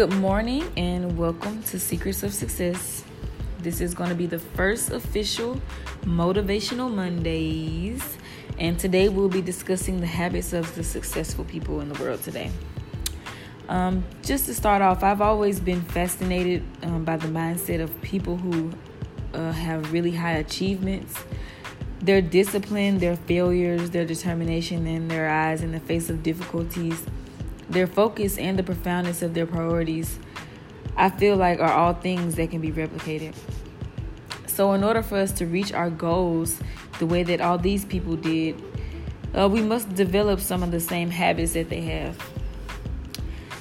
Good morning and welcome to Secrets of Success. This is going to be the first official Motivational Mondays, and today we'll be discussing the habits of the successful people in the world today. Um, just to start off, I've always been fascinated um, by the mindset of people who uh, have really high achievements. Their discipline, their failures, their determination, and their eyes in the face of difficulties their focus and the profoundness of their priorities, I feel like are all things that can be replicated. So, in order for us to reach our goals the way that all these people did, uh, we must develop some of the same habits that they have.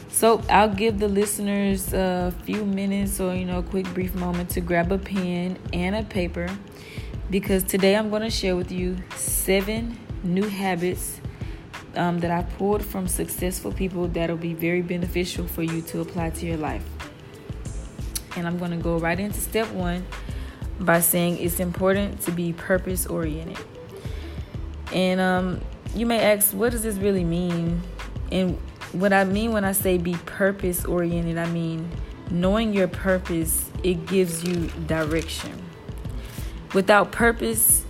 So, I'll give the listeners a few minutes or, you know, a quick brief moment to grab a pen and a paper because today I'm going to share with you seven new habits um, that I pulled from successful people that'll be very beneficial for you to apply to your life. And I'm going to go right into step one by saying it's important to be purpose oriented. And um, you may ask, what does this really mean? And what I mean when I say be purpose oriented, I mean knowing your purpose, it gives you direction. Without purpose,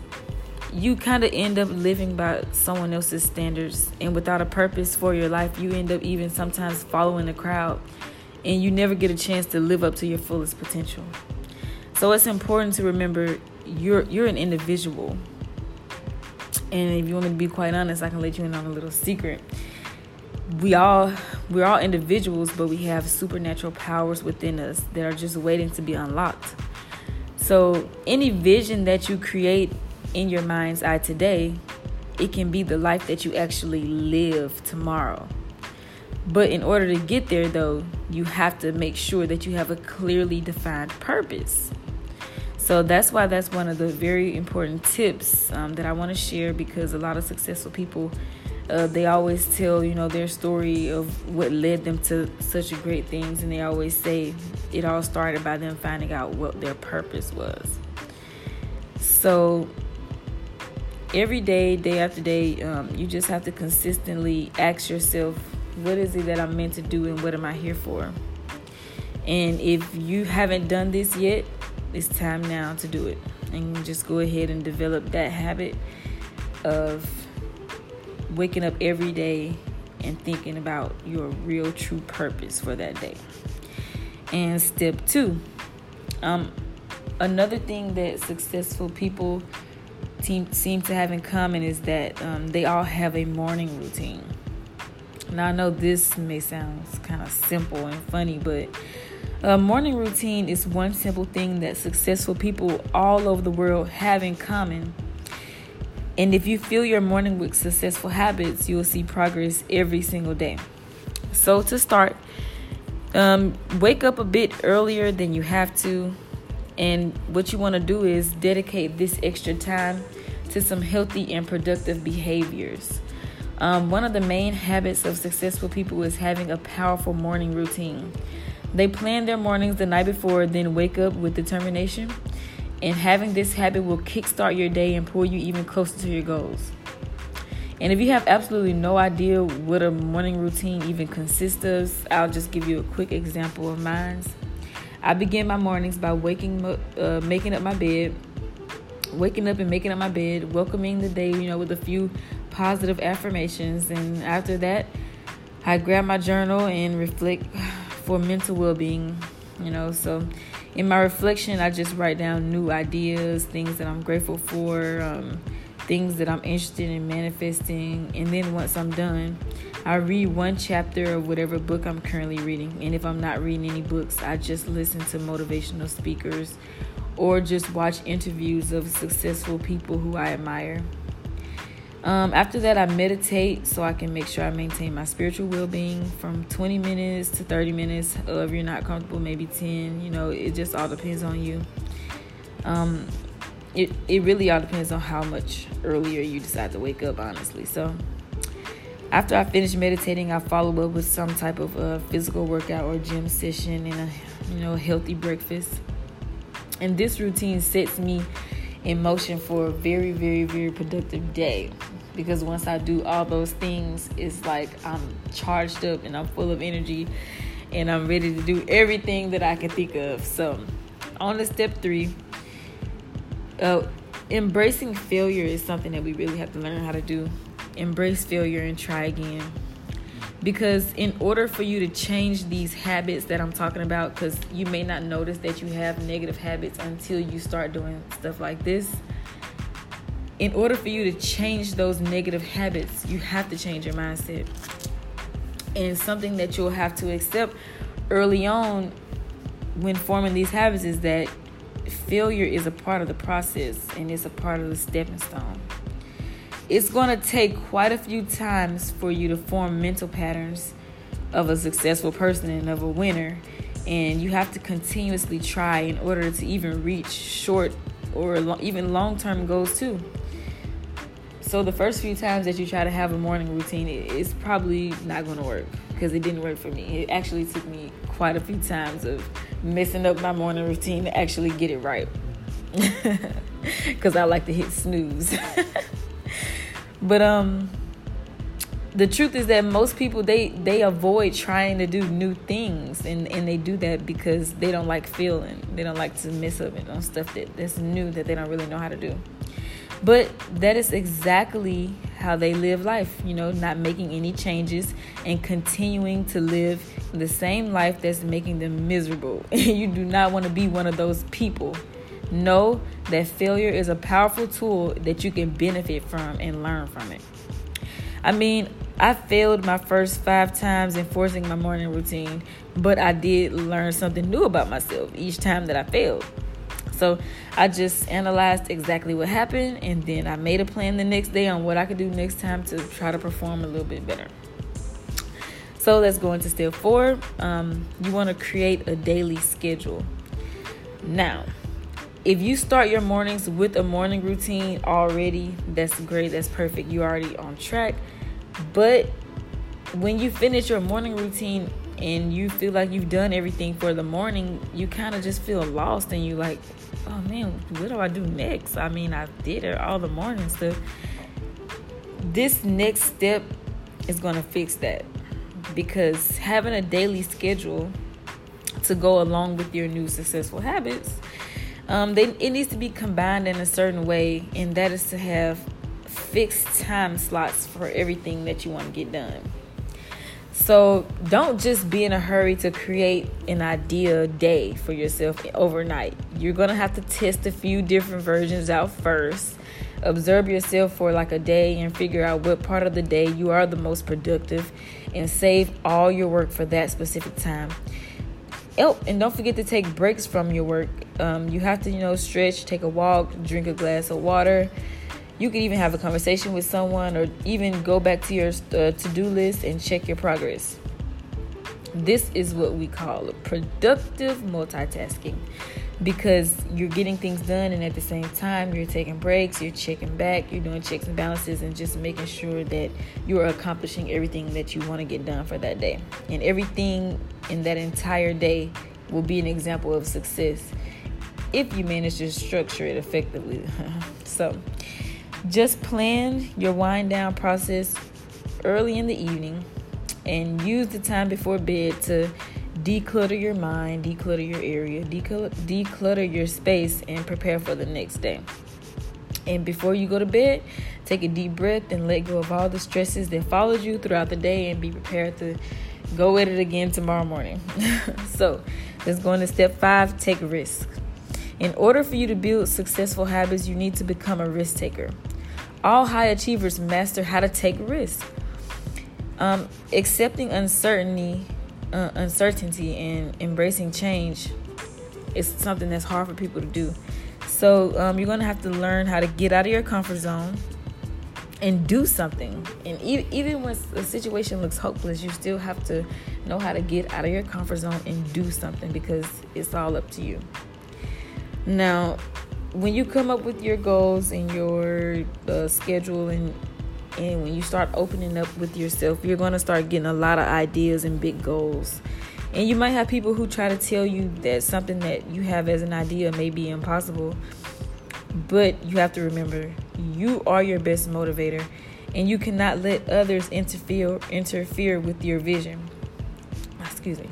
you kind of end up living by someone else's standards and without a purpose for your life you end up even sometimes following the crowd and you never get a chance to live up to your fullest potential. So it's important to remember you're you're an individual. And if you want me to be quite honest i can let you in on a little secret. We all we're all individuals but we have supernatural powers within us that are just waiting to be unlocked. So any vision that you create in your mind's eye today, it can be the life that you actually live tomorrow. But in order to get there, though, you have to make sure that you have a clearly defined purpose. So that's why that's one of the very important tips um, that I want to share because a lot of successful people. Uh, they always tell you know their story of what led them to such great things and they always say it all started by them finding out what their purpose was so every day, day after day, um, you just have to consistently ask yourself, what is it that I'm meant to do and what am I here for? And if you haven't done this yet, it's time now to do it. And just go ahead and develop that habit of waking up every day and thinking about your real true purpose for that day. And step two, um, another thing that successful people seem to have in common is that um, they all have a morning routine. Now, I know this may sound kind of simple and funny, but a morning routine is one simple thing that successful people all over the world have in common. And if you fill your morning with successful habits, you will see progress every single day. So, to start, um, wake up a bit earlier than you have to and what you want to do is dedicate this extra time to some healthy and productive behaviors. Um, one of the main habits of successful people is having a powerful morning routine. They plan their mornings the night before, then wake up with determination. And having this habit will kickstart your day and pull you even closer to your goals. And if you have absolutely no idea what a morning routine even consists of, I'll just give you a quick example of mine. I begin my mornings by waking, uh, making up my bed, waking up and making up my bed, welcoming the day, you know, with a few positive affirmations, and after that, I grab my journal and reflect for mental well-being. You know, so in my reflection, I just write down new ideas, things that I'm grateful for, um, things that I'm interested in manifesting, and then once I'm done. I read one chapter of whatever book I'm currently reading. And if I'm not reading any books, I just listen to motivational speakers or just watch interviews of successful people who I admire. Um, after that, I meditate so I can make sure I maintain my spiritual well being from 20 minutes to 30 minutes. Or if you're not comfortable, maybe 10. You know, it just all depends on you. Um, it, it really all depends on how much earlier you decide to wake up, honestly. So, after I finish meditating, I follow up with some type of uh, physical workout or gym session and a you know healthy breakfast. And this routine sets me in motion for a very, very, very productive day. Because once I do all those things, it's like I'm charged up and I'm full of energy. and I'm ready to do everything that I can think of. So, on to step three. Uh, embracing failure is something that we really have to learn how to do. Embrace failure and try again. Because in order for you to change these habits that I'm talking about, because you may not notice that you have negative habits until you start doing stuff like this. In order for you to change those negative habits, you have to change your mindset. And something that you'll have to accept early on when forming these habits is that failure is a part of the process and it's a part of the stepping stone. It's going to take quite a few times for you to form mental patterns of a successful person and of a winner. And you have to continuously try in order to even reach short or even long term goals, too. So, the first few times that you try to have a morning routine, it's probably not going to work because it didn't work for me. It actually took me quite a few times of messing up my morning routine to actually get it right. Cuz I like to hit snooze. but um the truth is that most people they they avoid trying to do new things and and they do that because they don't like feeling they don't like to mess up on stuff that that's new that they don't really know how to do but that is exactly how they live life, you know, not making any changes and continuing to live the same life that's making them miserable. you do not want to be one of those people. Know that failure is a powerful tool that you can benefit from and learn from it. I mean, I failed my first five times enforcing my morning routine, but I did learn something new about myself each time that I failed. So I just analyzed exactly what happened and then I made a plan the next day on what I could do next time to try to perform a little bit better. So let's go into step four. Um, you want to create a daily schedule. Now, if you start your mornings with a morning routine already, that's great. That's perfect. You're already on track. But when you finish your morning routine and you feel like you've done everything for the morning, you kind of just feel lost and you like, oh man, what do I do next? I mean, I did it all the morning stuff. This next step is going to fix that because having a daily schedule to go along with your new successful habits, um, they, it needs to be combined in a certain way, and that is to have fixed time slots for everything that you want to get done. So don't just be in a hurry to create an idea day for yourself overnight. You're going to have to test a few different versions out first. Observe yourself for like a day and figure out what part of the day you are the most productive and save all your work for that specific time. Oh, and don't forget to take breaks from your work. Um, you have to, you know, stretch, take a walk, drink a glass of water. You can even have a conversation with someone or even go back to your uh, to-do list and check your progress. This is what we call productive multitasking because you're getting things done and at the same time you're taking breaks you're checking back you're doing checks and balances and just making sure that you're accomplishing everything that you want to get done for that day. And everything in that entire day will be an example of success if you manage to structure it effectively so just plan your wind down process early in the evening and use the time before bed to declutter your mind, declutter your area, declutter, your space, and prepare for the next day. And before you go to bed, take a deep breath and let go of all the stresses that followed you throughout the day and be prepared to go at it again tomorrow morning. so, let's go into step five take risks. In order for you to build successful habits, you need to become a risk taker. All high achievers master how to take risks. Um, accepting uncertainty, uh, uncertainty, and embracing change is something that's hard for people to do. So um, you're gonna have to learn how to get out of your comfort zone and do something. And e- even when the situation looks hopeless, you still have to know how to get out of your comfort zone and do something because it's all up to you. Now, when you come up with your goals and your uh, schedule and and when you start opening up with yourself, you're going to start getting a lot of ideas and big goals. And you might have people who try to tell you that something that you have as an idea may be impossible. But you have to remember, you are your best motivator, and you cannot let others interfere interfere with your vision. Excuse me.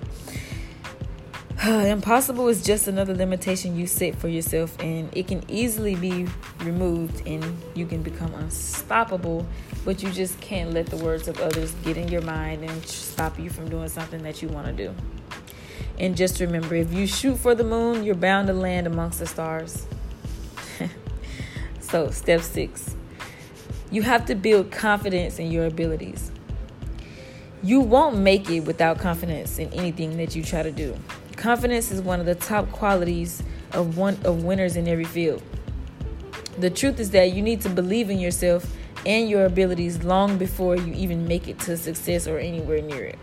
Impossible is just another limitation you set for yourself, and it can easily be removed, and you can become unstoppable. But you just can't let the words of others get in your mind and stop you from doing something that you want to do. And just remember if you shoot for the moon, you're bound to land amongst the stars. so, step six you have to build confidence in your abilities. You won't make it without confidence in anything that you try to do. Confidence is one of the top qualities of one of winners in every field. The truth is that you need to believe in yourself and your abilities long before you even make it to success or anywhere near it.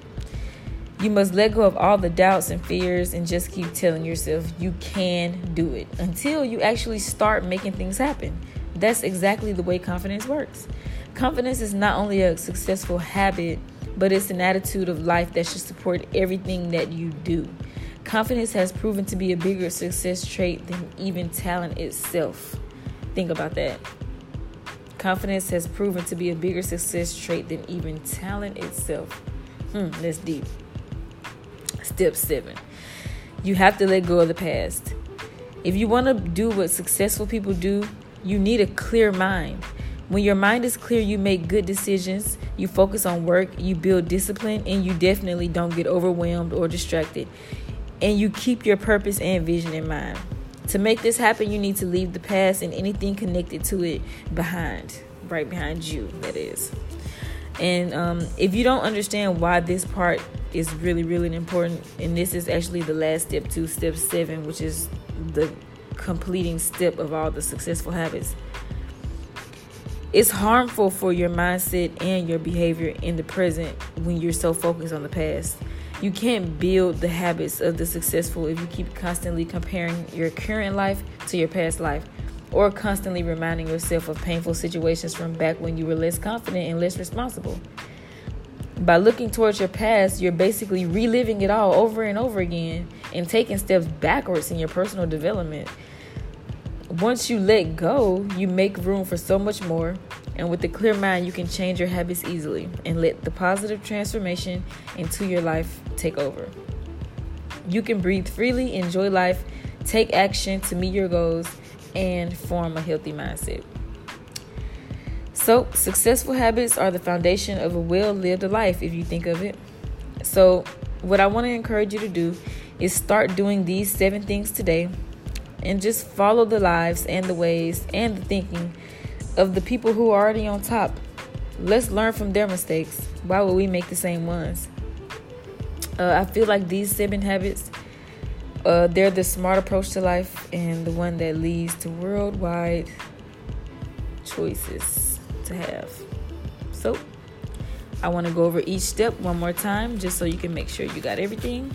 You must let go of all the doubts and fears and just keep telling yourself you can do it until you actually start making things happen. That's exactly the way confidence works. Confidence is not only a successful habit, but it's an attitude of life that should support everything that you do. Confidence has proven to be a bigger success trait than even talent itself. Think about that. Confidence has proven to be a bigger success trait than even talent itself. Hmm, that's deep. Step seven you have to let go of the past. If you want to do what successful people do, you need a clear mind. When your mind is clear, you make good decisions, you focus on work, you build discipline, and you definitely don't get overwhelmed or distracted and you keep your purpose and vision in mind. To make this happen, you need to leave the past and anything connected to it behind, right behind you, that is. And um, if you don't understand why this part is really, really important, and this is actually the last step to step seven, which is the completing step of all the successful habits. It's harmful for your mindset and your behavior in the present when you're so focused on the past. You can't build the habits of the successful if you keep constantly comparing your current life to your past life or constantly reminding yourself of painful situations from back when you were less confident and less responsible. By looking towards your past, you're basically reliving it all over and over again and taking steps backwards in your personal development. Once you let go, you make room for so much more and with a clear mind, you can change your habits easily and let the positive transformation into your life take over. You can breathe freely, enjoy life, take action to meet your goals, and form a healthy mindset. So, successful habits are the foundation of a well lived life if you think of it. So, what I want to encourage you to do is start doing these seven things today and just follow the lives and the ways and the thinking of the people who are already on top. Let's learn from their mistakes. Why would we make the same ones? Uh, I feel like these seven habits, uh, they're the smart approach to life and the one that leads to worldwide choices to have. So, I want to go over each step one more time just so you can make sure you got everything.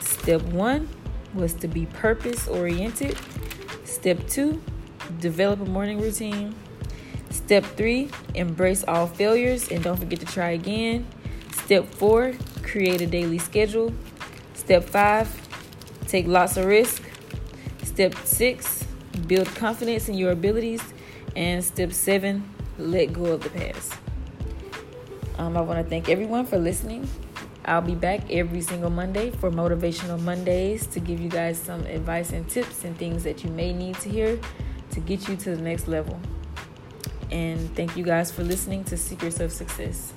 Step one was to be purpose oriented. Step two, develop a morning routine. Step three, embrace all failures and don't forget to try again. Step four, create a daily schedule. Step five, take lots of risk. Step six, build confidence in your abilities. And step seven, let go of the past. Um, I want to thank everyone for listening. I'll be back every single Monday for Motivational Mondays to give you guys some advice and tips and things that you may need to hear to get you to the next level. And thank you guys for listening to Secrets of Success.